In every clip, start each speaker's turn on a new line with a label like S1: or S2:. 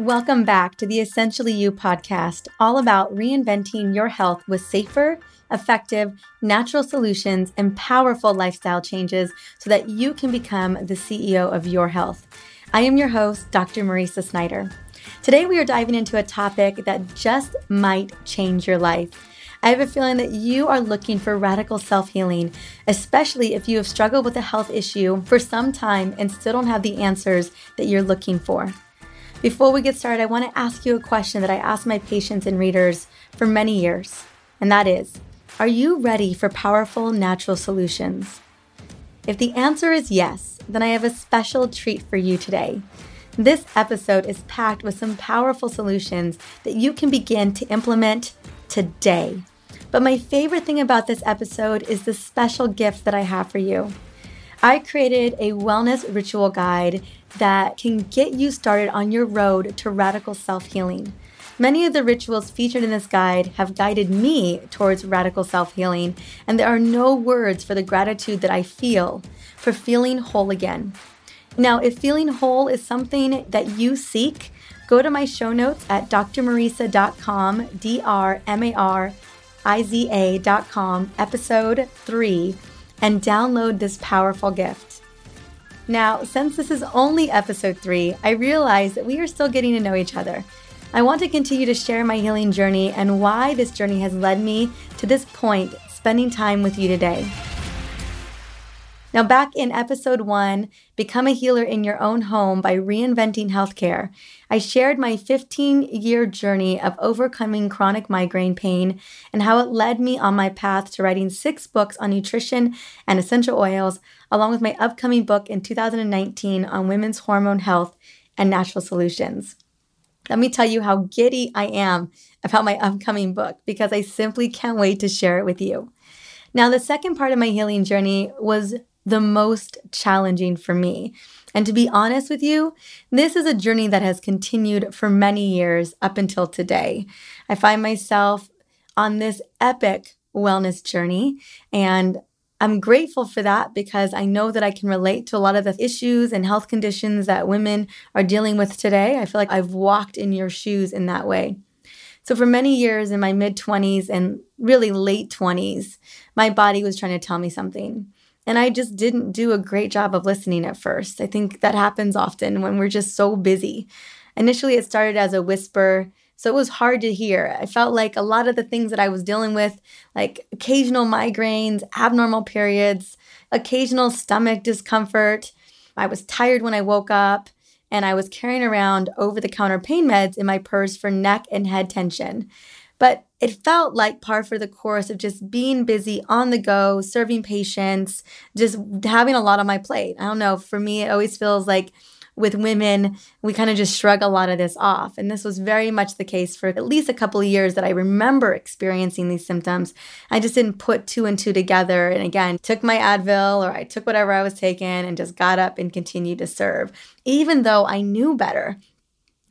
S1: Welcome back to the Essentially You podcast, all about reinventing your health with safer, effective, natural solutions and powerful lifestyle changes so that you can become the CEO of your health. I am your host, Dr. Mariza Snyder. Today, we are diving into a topic that just might change your life. I have a feeling that you are looking for radical self healing, especially if you have struggled with a health issue for some time and still don't have the answers that you're looking for. Before we get started, I want to ask you a question that I ask my patients and readers for many years, and that is Are you ready for powerful natural solutions? If the answer is yes, then I have a special treat for you today. This episode is packed with some powerful solutions that you can begin to implement today. But my favorite thing about this episode is the special gift that I have for you. I created a wellness ritual guide that can get you started on your road to radical self healing. Many of the rituals featured in this guide have guided me towards radical self healing, and there are no words for the gratitude that I feel for feeling whole again. Now, if feeling whole is something that you seek, go to my show notes at drmariza.com, D R M A R IZA.com, episode 3, and download this powerful gift. Now, since this is only episode 3, I realize that we are still getting to know each other. I want to continue to share my healing journey and why this journey has led me to this point, spending time with you today. Now, back in episode one, Become a Healer in Your Own Home by Reinventing Healthcare, I shared my 15 year journey of overcoming chronic migraine pain and how it led me on my path to writing six books on nutrition and essential oils, along with my upcoming book in 2019 on women's hormone health and natural solutions. Let me tell you how giddy I am about my upcoming book because I simply can't wait to share it with you. Now, the second part of my healing journey was the most challenging for me. And to be honest with you, this is a journey that has continued for many years up until today. I find myself on this epic wellness journey and I'm grateful for that because I know that I can relate to a lot of the issues and health conditions that women are dealing with today. I feel like I've walked in your shoes in that way. So, for many years in my mid 20s and really late 20s, my body was trying to tell me something. And I just didn't do a great job of listening at first. I think that happens often when we're just so busy. Initially, it started as a whisper, so it was hard to hear. I felt like a lot of the things that I was dealing with, like occasional migraines, abnormal periods, occasional stomach discomfort, I was tired when I woke up, and I was carrying around over the counter pain meds in my purse for neck and head tension. But it felt like par for the course of just being busy on the go, serving patients, just having a lot on my plate. I don't know. For me, it always feels like with women, we kind of just shrug a lot of this off. And this was very much the case for at least a couple of years that I remember experiencing these symptoms. I just didn't put two and two together. And again, took my Advil or I took whatever I was taking and just got up and continued to serve, even though I knew better.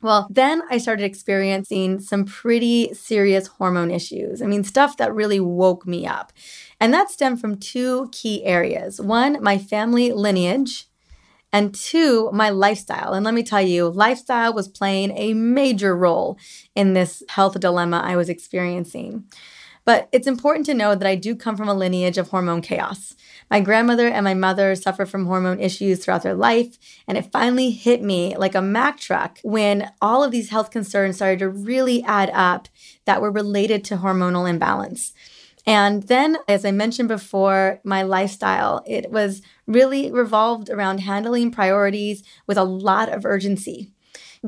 S1: Well, then I started experiencing some pretty serious hormone issues. I mean, stuff that really woke me up. And that stemmed from two key areas one, my family lineage, and two, my lifestyle. And let me tell you, lifestyle was playing a major role in this health dilemma I was experiencing. But it's important to know that I do come from a lineage of hormone chaos. My grandmother and my mother suffered from hormone issues throughout their life, and it finally hit me like a Mack truck when all of these health concerns started to really add up that were related to hormonal imbalance. And then, as I mentioned before, my lifestyle, it was really revolved around handling priorities with a lot of urgency.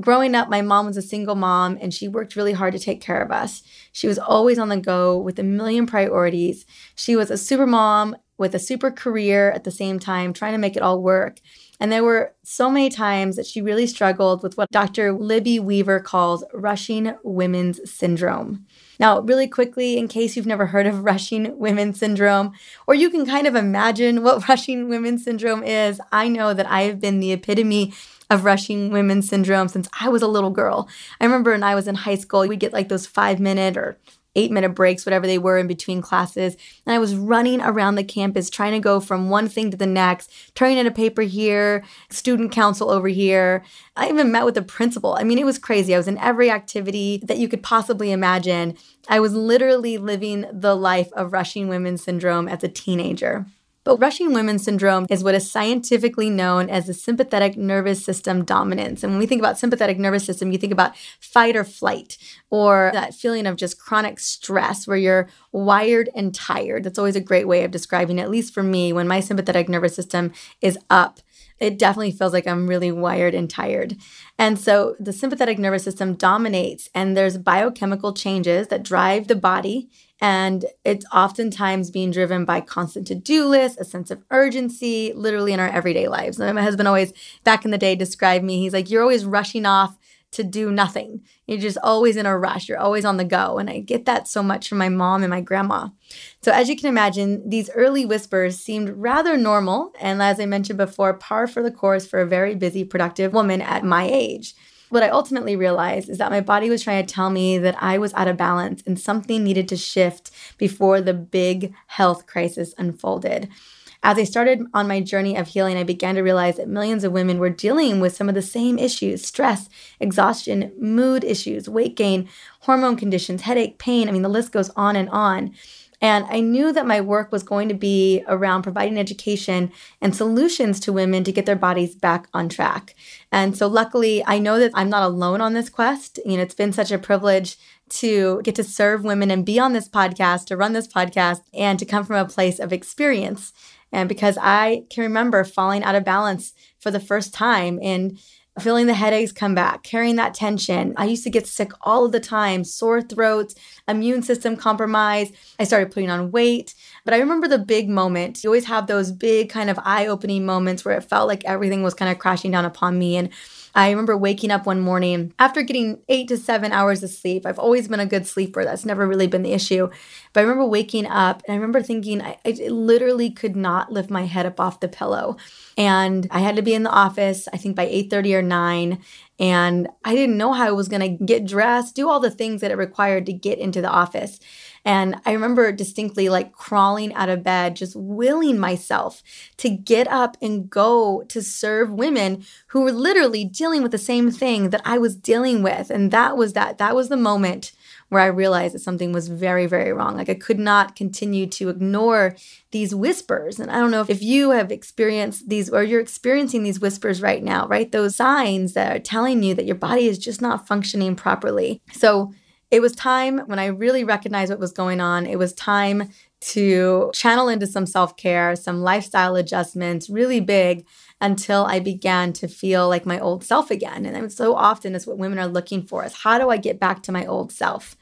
S1: Growing up, my mom was a single mom and she worked really hard to take care of us. She was always on the go with a million priorities. She was a super mom with a super career at the same time, trying to make it all work. And there were so many times that she really struggled with what Dr. Libby Weaver calls rushing women's syndrome. Now, really quickly, in case you've never heard of rushing women's syndrome, or you can kind of imagine what rushing women's syndrome is, I know that I have been the epitome of rushing women's syndrome since I was a little girl. I remember when I was in high school, we get like those five minute or eight minute breaks, whatever they were in between classes. And I was running around the campus trying to go from one thing to the next, turning in a paper here, student council over here. I even met with the principal. I mean, it was crazy. I was in every activity that you could possibly imagine. I was literally living the life of rushing women syndrome as a teenager. But rushing women's syndrome is what is scientifically known as the sympathetic nervous system dominance. And when we think about sympathetic nervous system, you think about fight or flight or that feeling of just chronic stress where you're wired and tired. That's always a great way of describing it, at least for me, when my sympathetic nervous system is up it definitely feels like I'm really wired and tired. And so the sympathetic nervous system dominates, and there's biochemical changes that drive the body. And it's oftentimes being driven by constant to do lists, a sense of urgency, literally in our everyday lives. And my husband always, back in the day, described me. He's like, You're always rushing off to do nothing. You're just always in a rush. You're always on the go. And I get that so much from my mom and my grandma. So, as you can imagine, these early whispers seemed rather normal. And as I mentioned before, par for the course for a very busy, productive woman at my age. What I ultimately realized is that my body was trying to tell me that I was out of balance and something needed to shift before the big health crisis unfolded. As I started on my journey of healing, I began to realize that millions of women were dealing with some of the same issues stress, exhaustion, mood issues, weight gain, hormone conditions, headache, pain. I mean, the list goes on and on. And I knew that my work was going to be around providing education and solutions to women to get their bodies back on track. And so, luckily, I know that I'm not alone on this quest. You know, it's been such a privilege to get to serve women and be on this podcast, to run this podcast, and to come from a place of experience. And because I can remember falling out of balance for the first time and feeling the headaches come back, carrying that tension. I used to get sick all of the time, sore throats, immune system compromised. I started putting on weight. But I remember the big moment. You always have those big kind of eye opening moments where it felt like everything was kind of crashing down upon me. And I remember waking up one morning after getting eight to seven hours of sleep. I've always been a good sleeper. That's never really been the issue. But I remember waking up and I remember thinking I, I literally could not lift my head up off the pillow. And I had to be in the office, I think by 8:30 or 9. And I didn't know how I was gonna get dressed, do all the things that it required to get into the office. And I remember distinctly like crawling out of bed, just willing myself to get up and go to serve women who were literally dealing with the same thing that I was dealing with. And that was that, that was the moment where I realized that something was very, very wrong. Like I could not continue to ignore these whispers. And I don't know if you have experienced these or you're experiencing these whispers right now, right? Those signs that are telling you that your body is just not functioning properly. So it was time when I really recognized what was going on. It was time to channel into some self care, some lifestyle adjustments, really big, until I began to feel like my old self again. And so often is what women are looking for is how do I get back to my old self?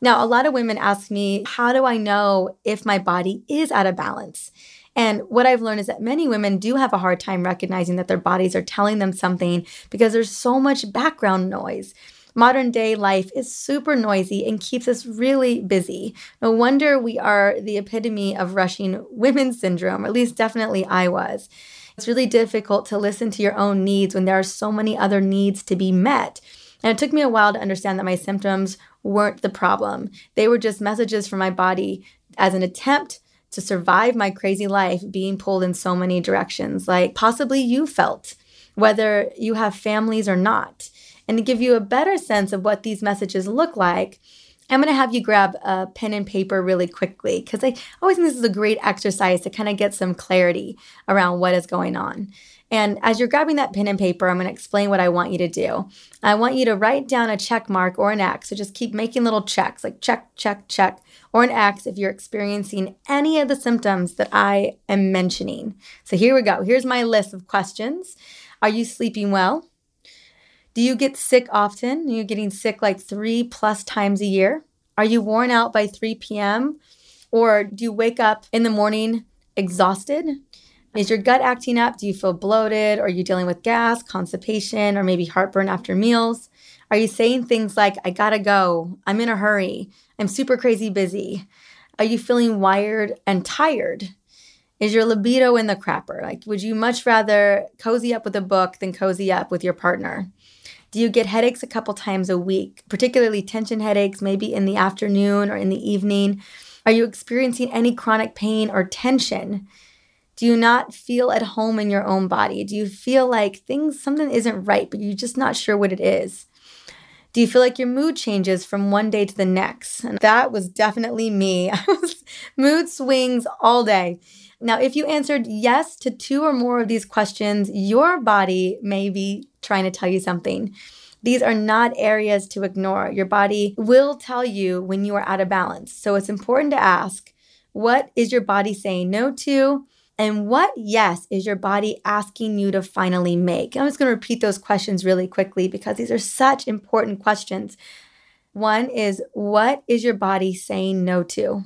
S1: Now, a lot of women ask me, how do I know if my body is out of balance? And what I've learned is that many women do have a hard time recognizing that their bodies are telling them something because there's so much background noise. Modern day life is super noisy and keeps us really busy. No wonder we are the epitome of rushing women's syndrome, at least definitely I was. It's really difficult to listen to your own needs when there are so many other needs to be met. And it took me a while to understand that my symptoms weren't the problem. They were just messages from my body as an attempt to survive my crazy life being pulled in so many directions, like possibly you felt, whether you have families or not. And to give you a better sense of what these messages look like, I'm going to have you grab a pen and paper really quickly because I always think this is a great exercise to kind of get some clarity around what is going on. And as you're grabbing that pen and paper, I'm going to explain what I want you to do. I want you to write down a check mark or an X. So just keep making little checks like check, check, check, or an X if you're experiencing any of the symptoms that I am mentioning. So here we go. Here's my list of questions Are you sleeping well? Do you get sick often? Are you getting sick like three plus times a year? Are you worn out by 3 p.m.? Or do you wake up in the morning exhausted? Is your gut acting up? Do you feel bloated? Are you dealing with gas, constipation, or maybe heartburn after meals? Are you saying things like, I gotta go, I'm in a hurry, I'm super crazy busy? Are you feeling wired and tired? Is your libido in the crapper? Like, would you much rather cozy up with a book than cozy up with your partner? Do you get headaches a couple times a week, particularly tension headaches, maybe in the afternoon or in the evening? Are you experiencing any chronic pain or tension? Do you not feel at home in your own body? Do you feel like things, something isn't right, but you're just not sure what it is? Do you feel like your mood changes from one day to the next? And that was definitely me. Mood swings all day. Now, if you answered yes to two or more of these questions, your body may be trying to tell you something. These are not areas to ignore. Your body will tell you when you are out of balance. So it's important to ask what is your body saying no to? And what yes is your body asking you to finally make? I'm just going to repeat those questions really quickly because these are such important questions. One is what is your body saying no to?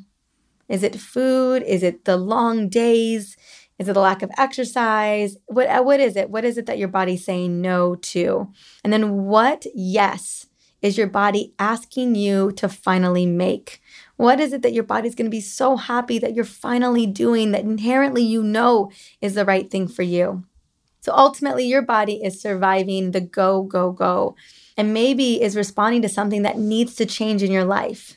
S1: Is it food? Is it the long days? Is it the lack of exercise? What, uh, what is it? What is it that your body's saying no to? And then what yes is your body asking you to finally make? What is it that your body's going to be so happy that you're finally doing that inherently you know is the right thing for you? So ultimately, your body is surviving the go, go, go, and maybe is responding to something that needs to change in your life.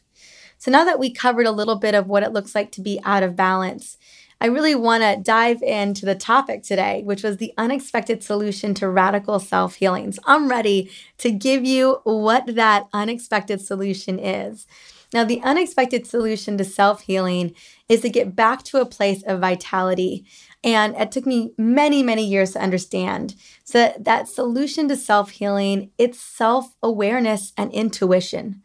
S1: So now that we covered a little bit of what it looks like to be out of balance, I really want to dive into the topic today, which was the unexpected solution to radical self healing. So I'm ready to give you what that unexpected solution is. Now, the unexpected solution to self healing is to get back to a place of vitality. And it took me many, many years to understand. So that, that solution to self healing, it's self awareness and intuition.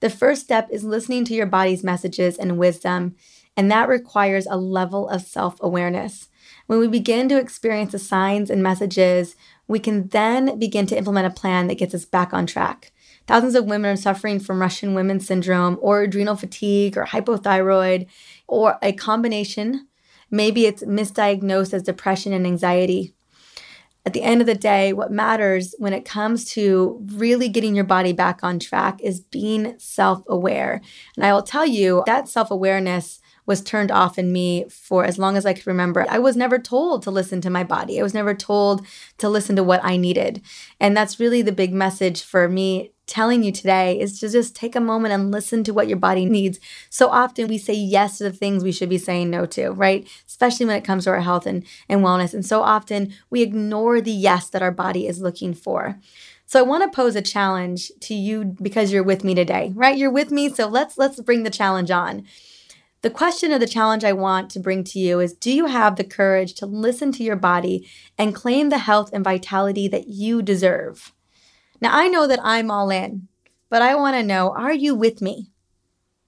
S1: The first step is listening to your body's messages and wisdom, and that requires a level of self awareness. When we begin to experience the signs and messages, we can then begin to implement a plan that gets us back on track. Thousands of women are suffering from rushing women's syndrome or adrenal fatigue or hypothyroid or a combination. Maybe it's misdiagnosed as depression and anxiety at the end of the day, what matters when it comes to really getting your body back on track is being self aware. And I will tell you that self awareness was turned off in me for as long as I could remember. I was never told to listen to my body. I was never told to listen to what I needed. And that's really the big message for me telling you today is to just take a moment and listen to what your body needs. So often we say yes to the things we should be saying no to, right? Especially when it comes to our health and, and wellness. And so often we ignore the yes that our body is looking for. So I want to pose a challenge to you because you're with me today, right? You're with me, so let's let's bring the challenge on. The question of the challenge I want to bring to you is Do you have the courage to listen to your body and claim the health and vitality that you deserve? Now, I know that I'm all in, but I want to know are you with me?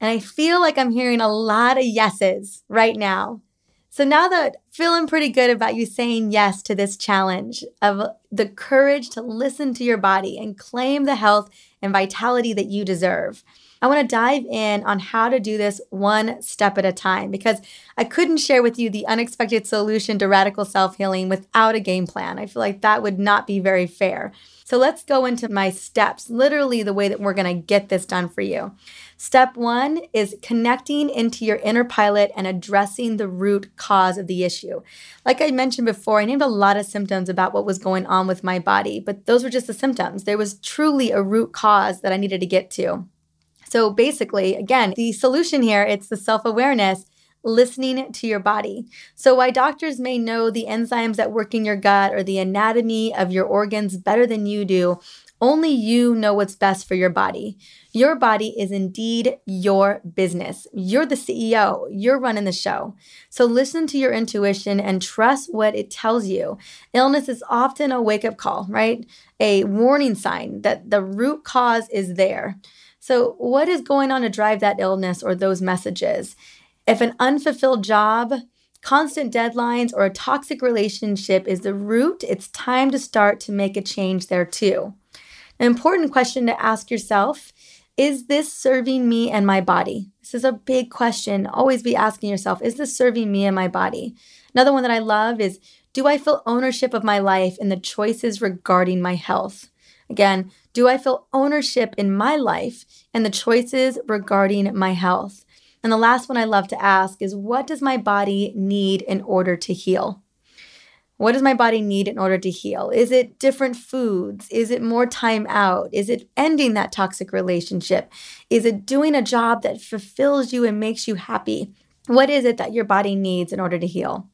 S1: And I feel like I'm hearing a lot of yeses right now. So now that feeling pretty good about you saying yes to this challenge of the courage to listen to your body and claim the health and vitality that you deserve. I want to dive in on how to do this one step at a time because I couldn't share with you the unexpected solution to radical self healing without a game plan. I feel like that would not be very fair. So let's go into my steps, literally the way that we're going to get this done for you. Step one is connecting into your inner pilot and addressing the root cause of the issue. Like I mentioned before, I named a lot of symptoms about what was going on with my body, but those were just the symptoms. There was truly a root cause that I needed to get to. So basically, again, the solution here, it's the self-awareness listening to your body. So, why doctors may know the enzymes that work in your gut or the anatomy of your organs better than you do, only you know what's best for your body. Your body is indeed your business. You're the CEO, you're running the show. So, listen to your intuition and trust what it tells you. Illness is often a wake up call, right? A warning sign that the root cause is there. So, what is going on to drive that illness or those messages? If an unfulfilled job, constant deadlines, or a toxic relationship is the root, it's time to start to make a change there too. An important question to ask yourself is this serving me and my body? This is a big question. Always be asking yourself, is this serving me and my body? Another one that I love is do I feel ownership of my life and the choices regarding my health? Again, do I feel ownership in my life and the choices regarding my health? And the last one I love to ask is what does my body need in order to heal? What does my body need in order to heal? Is it different foods? Is it more time out? Is it ending that toxic relationship? Is it doing a job that fulfills you and makes you happy? What is it that your body needs in order to heal?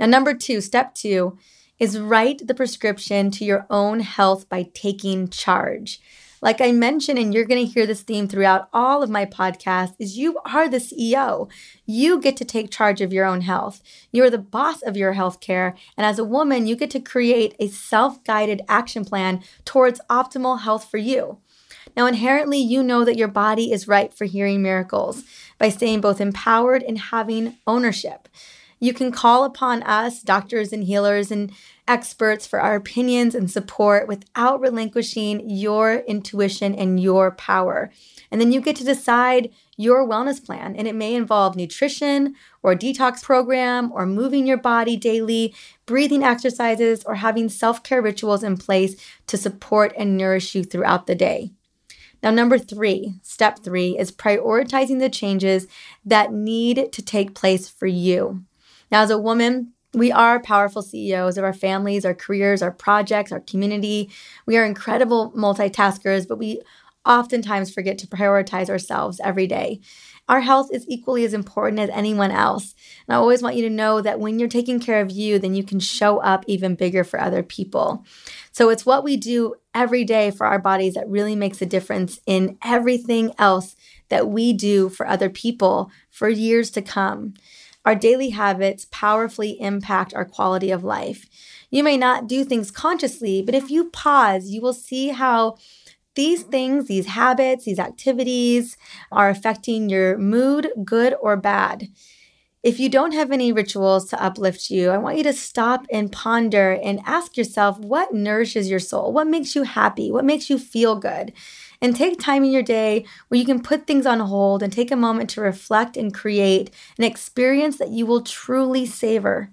S1: Now, number two, step two is write the prescription to your own health by taking charge. Like I mentioned, and you're going to hear this theme throughout all of my podcasts, is you are the CEO. You get to take charge of your own health. You're the boss of your health care. And as a woman, you get to create a self guided action plan towards optimal health for you. Now, inherently, you know that your body is right for hearing miracles by staying both empowered and having ownership. You can call upon us, doctors and healers and experts, for our opinions and support without relinquishing your intuition and your power. And then you get to decide your wellness plan. And it may involve nutrition or detox program or moving your body daily, breathing exercises, or having self care rituals in place to support and nourish you throughout the day. Now, number three, step three, is prioritizing the changes that need to take place for you. Now, as a woman, we are powerful CEOs of our families, our careers, our projects, our community. We are incredible multitaskers, but we oftentimes forget to prioritize ourselves every day. Our health is equally as important as anyone else. And I always want you to know that when you're taking care of you, then you can show up even bigger for other people. So it's what we do every day for our bodies that really makes a difference in everything else that we do for other people for years to come. Our daily habits powerfully impact our quality of life. You may not do things consciously, but if you pause, you will see how these things, these habits, these activities are affecting your mood, good or bad. If you don't have any rituals to uplift you, I want you to stop and ponder and ask yourself what nourishes your soul? What makes you happy? What makes you feel good? And take time in your day where you can put things on hold and take a moment to reflect and create an experience that you will truly savor.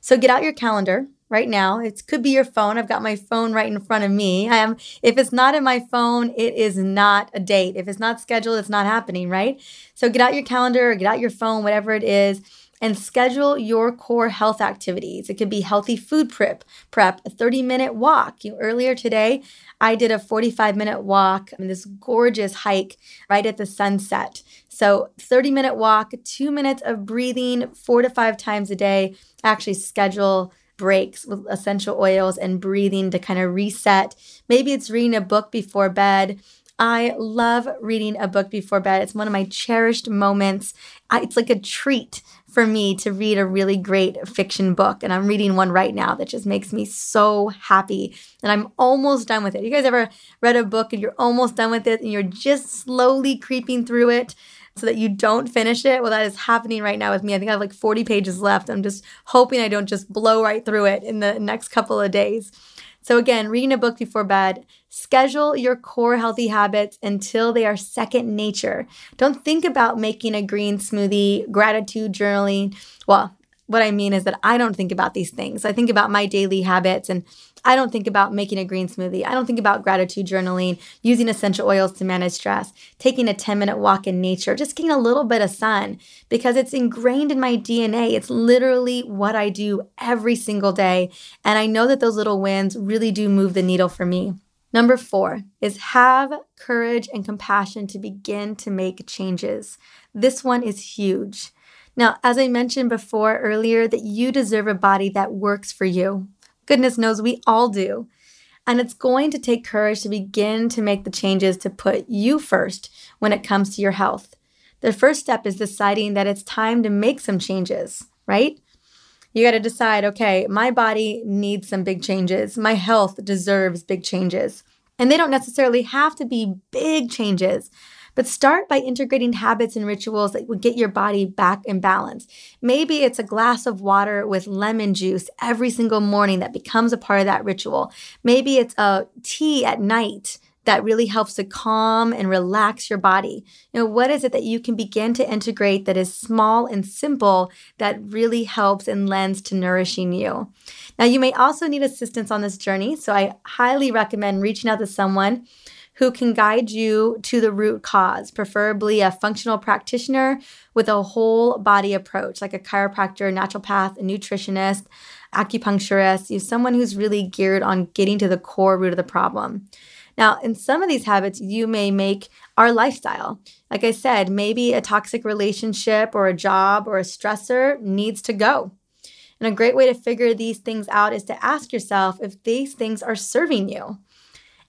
S1: So get out your calendar right now. It could be your phone. I've got my phone right in front of me. I am if it's not in my phone, it is not a date. If it's not scheduled, it's not happening, right? So get out your calendar or get out your phone, whatever it is and schedule your core health activities. It could be healthy food prep, prep, a 30 minute walk. You earlier today, I did a 45 minute walk in this gorgeous hike right at the sunset. So 30 minute walk, two minutes of breathing four to five times a day. Actually schedule breaks with essential oils and breathing to kind of reset. Maybe it's reading a book before bed. I love reading a book before bed. It's one of my cherished moments. I, it's like a treat for me to read a really great fiction book. And I'm reading one right now that just makes me so happy. And I'm almost done with it. You guys ever read a book and you're almost done with it and you're just slowly creeping through it? so that you don't finish it. Well, that is happening right now with me. I think I have like 40 pages left. I'm just hoping I don't just blow right through it in the next couple of days. So, again, reading a book before bed, schedule your core healthy habits until they are second nature. Don't think about making a green smoothie, gratitude journaling. Well, what I mean is that I don't think about these things. I think about my daily habits and I don't think about making a green smoothie. I don't think about gratitude journaling, using essential oils to manage stress, taking a 10 minute walk in nature, just getting a little bit of sun because it's ingrained in my DNA. It's literally what I do every single day. And I know that those little wins really do move the needle for me. Number four is have courage and compassion to begin to make changes. This one is huge. Now, as I mentioned before earlier, that you deserve a body that works for you. Goodness knows we all do. And it's going to take courage to begin to make the changes to put you first when it comes to your health. The first step is deciding that it's time to make some changes, right? You got to decide okay, my body needs some big changes. My health deserves big changes. And they don't necessarily have to be big changes. But start by integrating habits and rituals that will get your body back in balance. Maybe it's a glass of water with lemon juice every single morning that becomes a part of that ritual. Maybe it's a tea at night that really helps to calm and relax your body. You know, what is it that you can begin to integrate that is small and simple that really helps and lends to nourishing you? Now, you may also need assistance on this journey, so I highly recommend reaching out to someone who can guide you to the root cause, preferably a functional practitioner with a whole body approach, like a chiropractor, naturopath, a nutritionist. acupuncturist, you someone who's really geared on getting to the core root of the problem. Now, in some of these habits, you may make our lifestyle. Like I said, maybe a toxic relationship or a job or a stressor needs to go. And a great way to figure these things out is to ask yourself if these things are serving you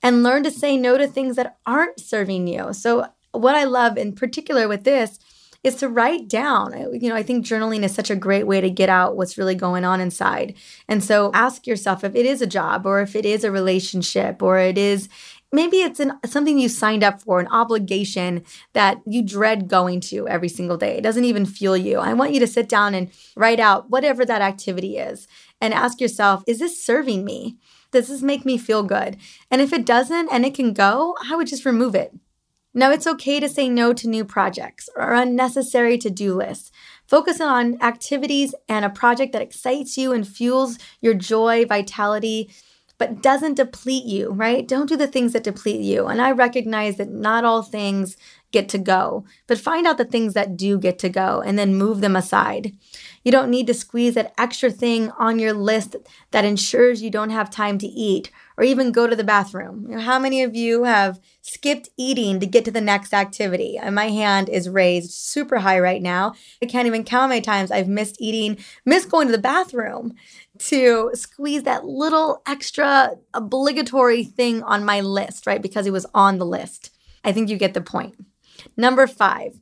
S1: and learn to say no to things that aren't serving you. So, what I love in particular with this is to write down. Uh, you know, I think journaling is such a great way to get out what's really going on inside. And so ask yourself if it is a job or if it is a relationship or it is maybe it's an, something you signed up for, an obligation that you dread going to every single day. It doesn't even fuel you. I want you to sit down and write out whatever that activity is and ask yourself, is this serving me? Does this make me feel good? And if it doesn't and it can go, I would just remove it. Now, it's okay to say no to new projects or unnecessary to do lists. Focus on activities and a project that excites you and fuels your joy, vitality, but doesn't deplete you, right? Don't do the things that deplete you. And I recognize that not all things get to go, but find out the things that do get to go and then move them aside. You don't need to squeeze that extra thing on your list that ensures you don't have time to eat or even go to the bathroom. You know, how many of you have skipped eating to get to the next activity? And my hand is raised super high right now. I can't even count how many times I've missed eating, missed going to the bathroom to squeeze that little extra obligatory thing on my list, right? Because it was on the list. I think you get the point. Number five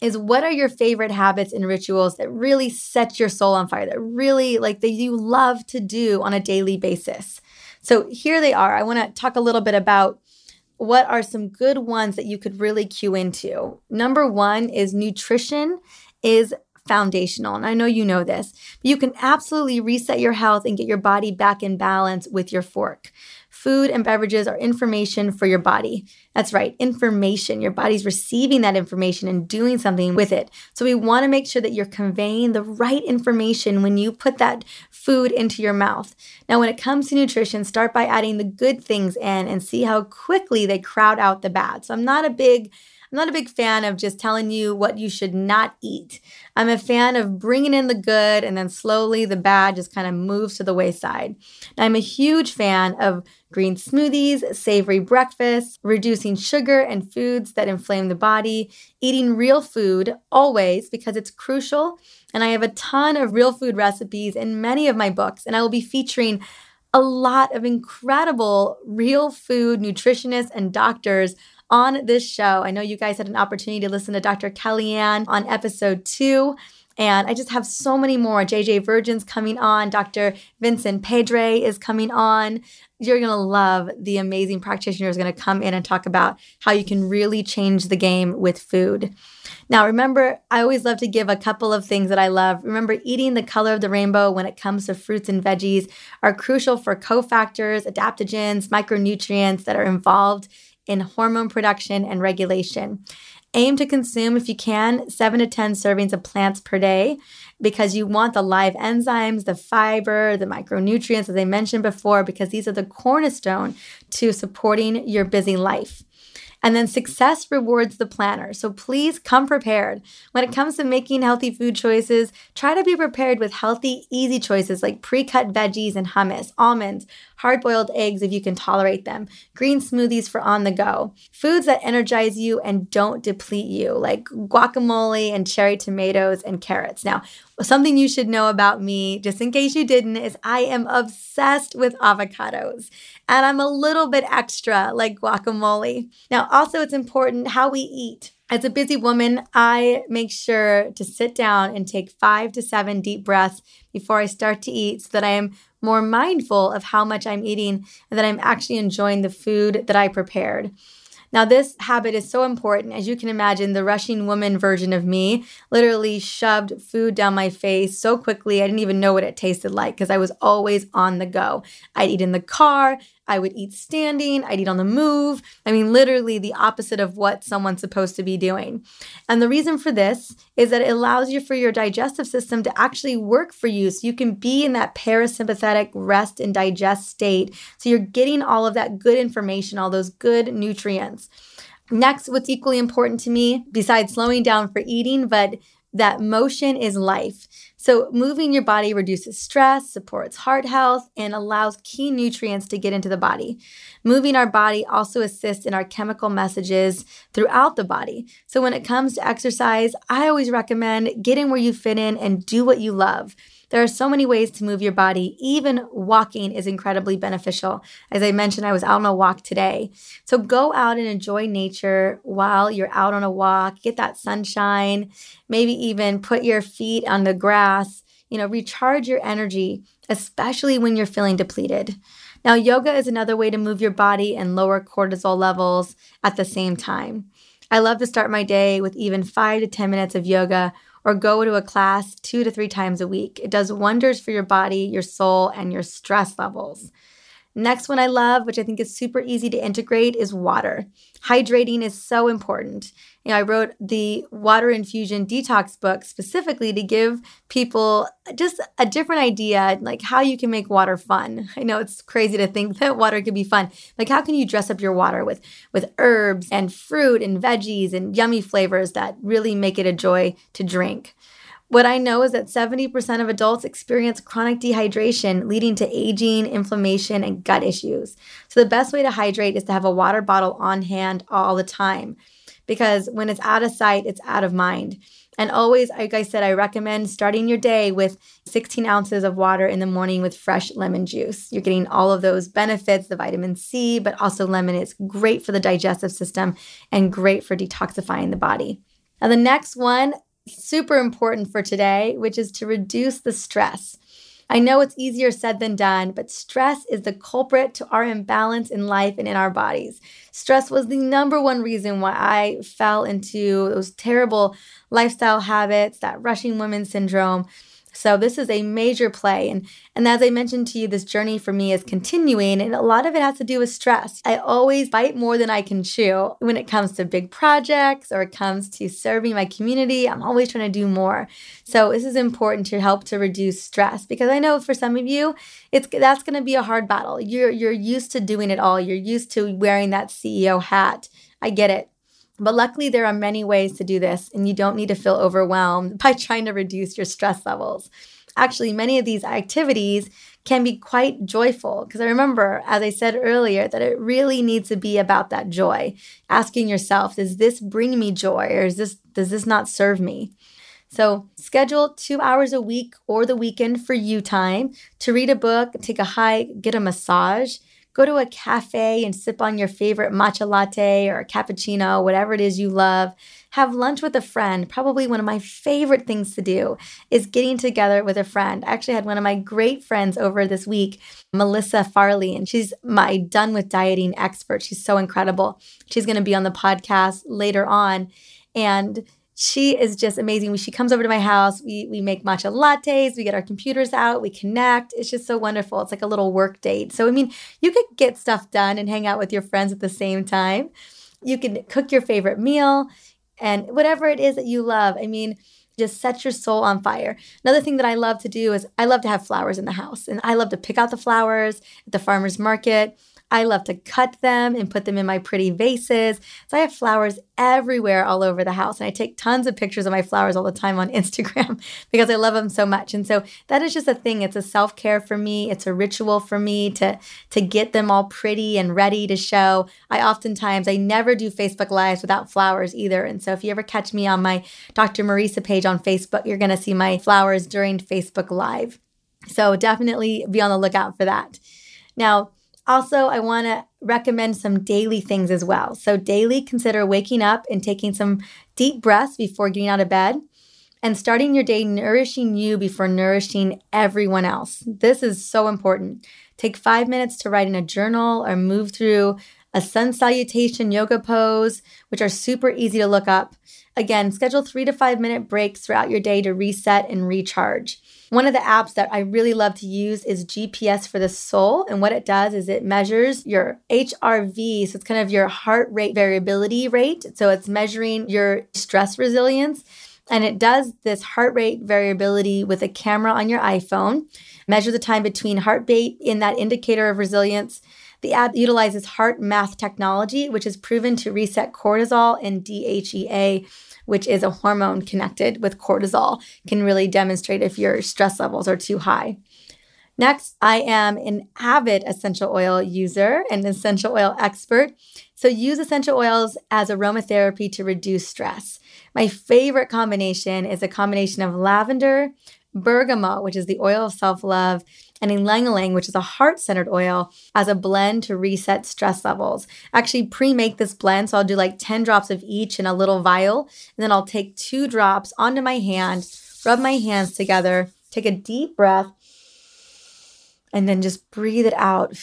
S1: is what are your favorite habits and rituals that really set your soul on fire, that really like that you love to do on a daily basis? So here they are. I want to talk a little bit about what are some good ones that you could really cue into. Number one is nutrition is foundational. And I know you know this, but you can absolutely reset your health and get your body back in balance with your fork. Food and beverages are information for your body. That's right, information. Your body's receiving that information and doing something with it. So we want to make sure that you're conveying the right information when you put that food into your mouth. Now, when it comes to nutrition, start by adding the good things in and see how quickly they crowd out the bad. So I'm not a big I'm not a big fan of just telling you what you should not eat. I'm a fan of bringing in the good and then slowly the bad just kind of moves to the wayside. I'm a huge fan of green smoothies, savory breakfasts, reducing sugar and foods that inflame the body, eating real food always because it's crucial. And I have a ton of real food recipes in many of my books, and I will be featuring a lot of incredible real food nutritionists and doctors on this show. I know you guys had an opportunity to listen to Dr. Kellyann on episode two. And I just have so many more. JJ Virgin's coming on. Dr. Vincent Pedre is coming on. You're going to love the amazing practitioners going to come in and talk about how you can really change the game with food. Now, remember, I always love to give a couple of things that I love. Remember, eating the color of the rainbow when it comes to fruits and veggies are crucial for cofactors, adaptogens, micronutrients that are involved in hormone production and regulation. Aim to consume, if you can, seven to 10 servings of plants per day because you want the live enzymes, the fiber, the micronutrients, as I mentioned before, because these are the cornerstone to supporting your busy life. And then success rewards the planner. So please come prepared. When it comes to making healthy food choices, try to be prepared with healthy, easy choices like pre cut veggies and hummus, almonds, hard boiled eggs if you can tolerate them, green smoothies for on the go, foods that energize you and don't deplete you, like guacamole and cherry tomatoes and carrots. Now, something you should know about me, just in case you didn't, is I am obsessed with avocados and I'm a little bit extra like guacamole. Now, also, it's important how we eat. As a busy woman, I make sure to sit down and take five to seven deep breaths before I start to eat so that I am more mindful of how much I'm eating and that I'm actually enjoying the food that I prepared. Now, this habit is so important. As you can imagine, the rushing woman version of me literally shoved food down my face so quickly, I didn't even know what it tasted like because I was always on the go. I'd eat in the car, I would eat standing, I'd eat on the move. I mean, literally the opposite of what someone's supposed to be doing. And the reason for this is that it allows you for your digestive system to actually work for you so you can be in that parasympathetic rest and digest state. So you're getting all of that good information, all those good nutrients. Next, what's equally important to me, besides slowing down for eating, but that motion is life. So, moving your body reduces stress, supports heart health, and allows key nutrients to get into the body. Moving our body also assists in our chemical messages throughout the body. So, when it comes to exercise, I always recommend getting where you fit in and do what you love. There are so many ways to move your body. Even walking is incredibly beneficial. As I mentioned, I was out on a walk today. So go out and enjoy nature while you're out on a walk. Get that sunshine. Maybe even put your feet on the grass. You know, recharge your energy, especially when you're feeling depleted. Now, yoga is another way to move your body and lower cortisol levels at the same time. I love to start my day with even five to 10 minutes of yoga or go to a class two to three times a week. It does wonders for your body, your soul, and your stress levels. Next one I love, which I think is super easy to integrate, is water. Hydrating is so important. You know, I wrote the water infusion detox book specifically to give people just a different idea, like how you can make water fun. I know it's crazy to think that water could be fun. Like how can you dress up your water with with herbs and fruit and veggies and yummy flavors that really make it a joy to drink? What I know is that 70% of adults experience chronic dehydration, leading to aging, inflammation, and gut issues. So, the best way to hydrate is to have a water bottle on hand all the time because when it's out of sight, it's out of mind. And always, like I said, I recommend starting your day with 16 ounces of water in the morning with fresh lemon juice. You're getting all of those benefits, the vitamin C, but also lemon is great for the digestive system and great for detoxifying the body. Now, the next one super important for today, which is to reduce the stress. I know it's easier said than done, but stress is the culprit to our imbalance in life and in our bodies. Stress was the number one reason why I fell into those terrible lifestyle habits, that rushing women syndrome. So this is a major play. And, and as I mentioned to you, this journey for me is continuing, and a lot of it has to do with stress. I always bite more than I can chew when it comes to big projects or it comes to serving my community. I'm always trying to do more. So this is important to help to reduce stress because I know for some of you, it's that's going to be a hard battle. You're you're used to doing it all. You're used to wearing that CEO hat. I get it. But luckily, there are many ways to do this, and you don't need to feel overwhelmed by trying to reduce your stress levels. Actually, many of these activities can be quite joyful because I remember, as I said earlier, that it really needs to be about that joy. Asking yourself, does this bring me joy or is this does this not serve me? So, schedule two hours a week or the weekend for you time to read a book, take a hike, get a massage, go to a cafe and sip on your favorite matcha latte or cappuccino, whatever it is you love. Have lunch with a friend. Probably one of my favorite things to do is getting together with a friend. I actually had one of my great friends over this week, Melissa Farley, and she's my done with dieting expert. She's so incredible. She's going to be on the podcast later on. And she is just amazing. She comes over to my house. We we make matcha lattes. We get our computers out. We connect. It's just so wonderful. It's like a little work date. So I mean, you could get stuff done and hang out with your friends at the same time. You can cook your favorite meal and whatever it is that you love. I mean, just set your soul on fire. Another thing that I love to do is I love to have flowers in the house and I love to pick out the flowers at the farmer's market. I love to cut them and put them in my pretty vases. So I have flowers everywhere all over the house. And I take tons of pictures of my flowers all the time on Instagram because I love them so much. And so that is just a thing. It's a self-care for me. It's a ritual for me to to get them all pretty and ready to show. I oftentimes I never do Facebook lives without flowers either. And so if you ever catch me on my Dr. Mariza page on Facebook, you're going to see my flowers during Facebook live. So definitely be on the lookout for that. Now, also, I want to recommend some daily things as well. So, daily, consider waking up and taking some deep breaths before getting out of bed and starting your day nourishing you before nourishing everyone else. This is so important. Take five minutes to write in a journal or move through a sun salutation yoga pose, which are super easy to look up. Again, schedule three to five minute breaks throughout your day to reset and recharge. One of the apps that I really love to use is GPS for the soul. And what it does is it measures your HRV. So it's kind of your heart rate variability rate. So it's measuring your stress resilience. And it does this heart rate variability with a camera on your iPhone, measure the time between heartbeat in that indicator of resilience The app utilizes HeartMath technology, which is proven to reset cortisol and DHEA, which is a hormone connected with cortisol, can really demonstrate if your stress levels are too high. Next, I am an avid essential oil user and essential oil expert. So, use essential oils as aromatherapy to reduce stress. My favorite combination is a combination of lavender, bergamot, which is the oil of self love, and ylang ylang, which is a heart centered oil, as a blend to reset stress levels. Actually, pre make this blend. So I'll do like 10 drops of each in a little vial. And then I'll take two drops onto my hand, rub my hands together, take a deep breath, and then just breathe it out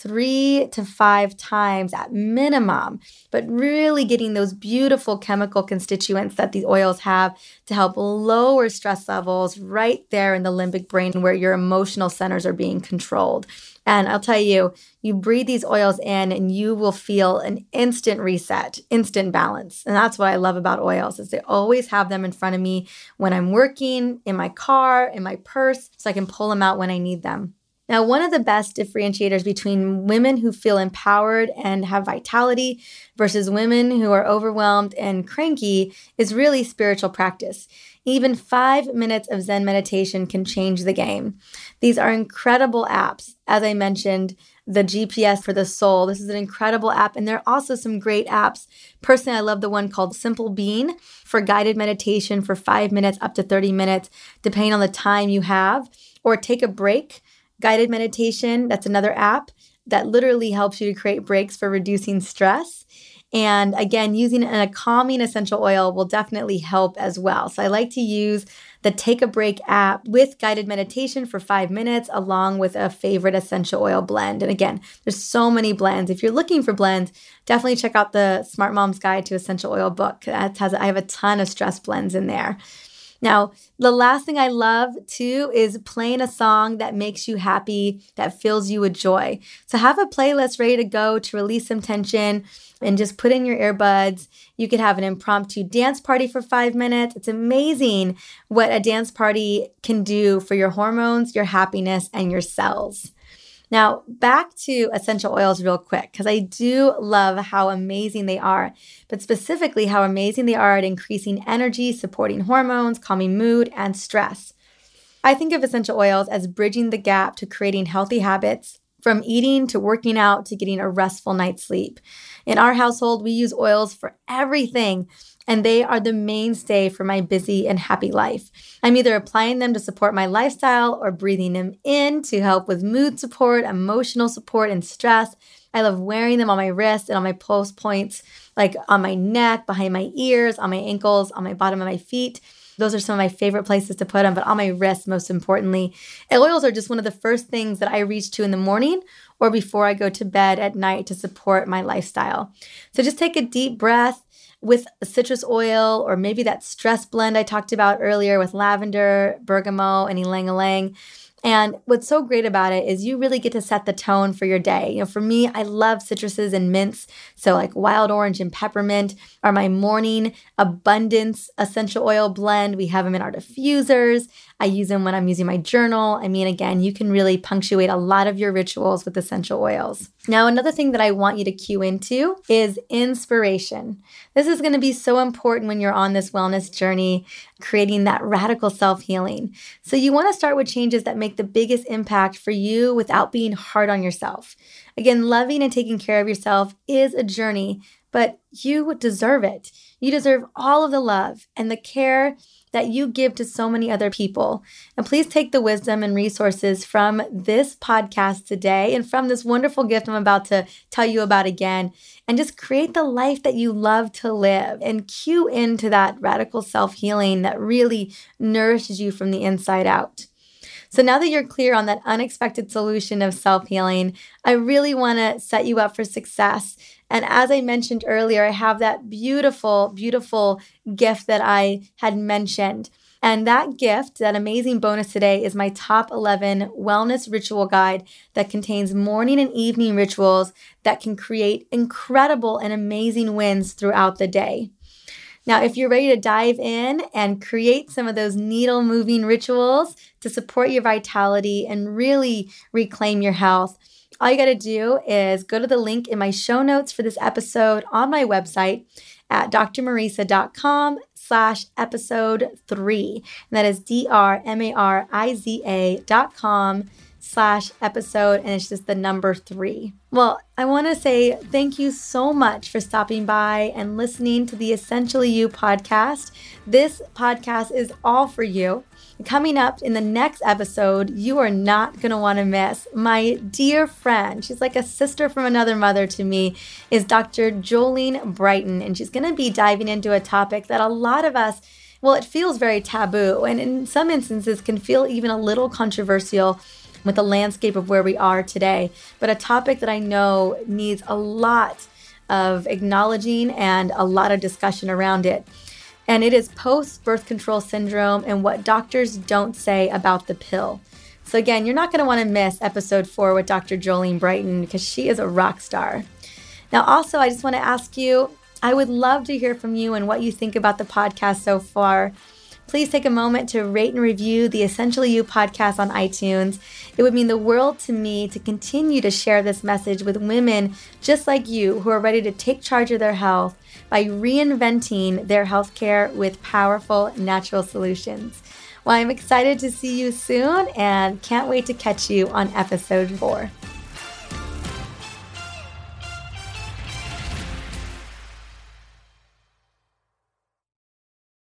S1: three to five times at minimum, but really getting those beautiful chemical constituents that the oils have to help lower stress levels right there in the limbic brain where your emotional centers are being controlled. And I'll tell you, you breathe these oils in and you will feel an instant reset, instant balance. And that's what I love about oils is they always have them in front of me when I'm working, in my car, in my purse, so I can pull them out when I need them. Now, one of the best differentiators between women who feel empowered and have vitality versus women who are overwhelmed and cranky is really spiritual practice. Even five minutes of Zen meditation can change the game. These are incredible apps. As I mentioned, the GPS for the soul. This is an incredible app. And there are also some great apps. Personally, I love the one called Simply Being for guided meditation for five minutes up to 30 minutes, depending on the time you have, or take a break guided meditation. That's another app that literally helps you to create breaks for reducing stress. And again, using a calming essential oil will definitely help as well. So I like to use the Take a Break app with guided meditation for five minutes, along with a favorite essential oil blend. And again, there's so many blends. If you're looking for blends, definitely check out the Smart Mom's Guide to Essential Oil book. That has I have a ton of stress blends in there. Now, the last thing I love too is playing a song that makes you happy, that fills you with joy. So have a playlist ready to go to release some tension and just put in your earbuds. You could have an impromptu dance party for five minutes. It's amazing what a dance party can do for your hormones, your happiness, and your cells. Now, back to essential oils real quick, because I do love how amazing they are, but specifically how amazing they are at increasing energy, supporting hormones, calming mood, and stress. I think of essential oils as bridging the gap to creating healthy habits from eating to working out to getting a restful night's sleep. In our household, we use oils for everything and they are the mainstay for my busy and happy life. I'm either applying them to support my lifestyle or breathing them in to help with mood support, emotional support, and stress. I love wearing them on my wrists and on my pulse points, like on my neck, behind my ears, on my ankles, on my bottom of my feet. Those are some of my favorite places to put them, but on my wrists, most importantly. oils are just one of the first things that I reach to in the morning or before I go to bed at night to support my lifestyle. So just take a deep breath with citrus oil or maybe that stress blend I talked about earlier with lavender, bergamot, and ylang ylang. And what's so great about it is you really get to set the tone for your day. You know, for me, I love citruses and mints. So, like wild orange and peppermint are my morning abundance essential oil blend. We have them in our diffusers. I use them when I'm using my journal. I mean, again, you can really punctuate a lot of your rituals with essential oils. Now, another thing that I want you to cue into is inspiration. This is going to be so important when you're on this wellness journey, creating that radical self healing. So, you want to start with changes that make the biggest impact for you without being hard on yourself. Again, loving and taking care of yourself is a journey, but you deserve it. You deserve all of the love and the care that you give to so many other people. And please take the wisdom and resources from this podcast today and from this wonderful gift I'm about to tell you about again and just create the life that you love to live and cue into that radical self healing that really nourishes you from the inside out. So now that you're clear on that unexpected solution of self healing, I really want to set you up for success and as I mentioned earlier, I have that beautiful, beautiful gift that I had mentioned. And that gift, that amazing bonus today, is my top 11 wellness ritual guide that contains morning and evening rituals that can create incredible and amazing wins throughout the day. Now, if you're ready to dive in and create some of those needle moving rituals to support your vitality and really reclaim your health, all you got to do is go to the link in my show notes for this episode on my website at drmariza.com slash episode three. And that is D-R-M-A-R-I-Z-A dot com slash episode. And it's just the number three. Well, I want to say thank you so much for stopping by and listening to the Essentially You podcast. This podcast is all for you. Coming up in the next episode, you are not going to want to miss my dear friend. She's like a sister from another mother to me, is Dr. Jolene Brighten. And she's going to be diving into a topic that a lot of us, well, it feels very taboo and in some instances can feel even a little controversial with the landscape of where we are today, but a topic that I know needs a lot of acknowledging and a lot of discussion around it and it is post birth control syndrome and what doctors don't say about the pill. So, again, you're not going to want to miss episode four with Dr. Jolene Brighten because she is a rock star. Now, also, I just want to ask you I would love to hear from you and what you think about the podcast so far. Please take a moment to rate and review the Essentially You podcast on iTunes. It would mean the world to me to continue to share this message with women just like you who are ready to take charge of their health by reinventing their healthcare with powerful natural solutions. Well, I'm excited to see you soon and can't wait to catch you on episode four.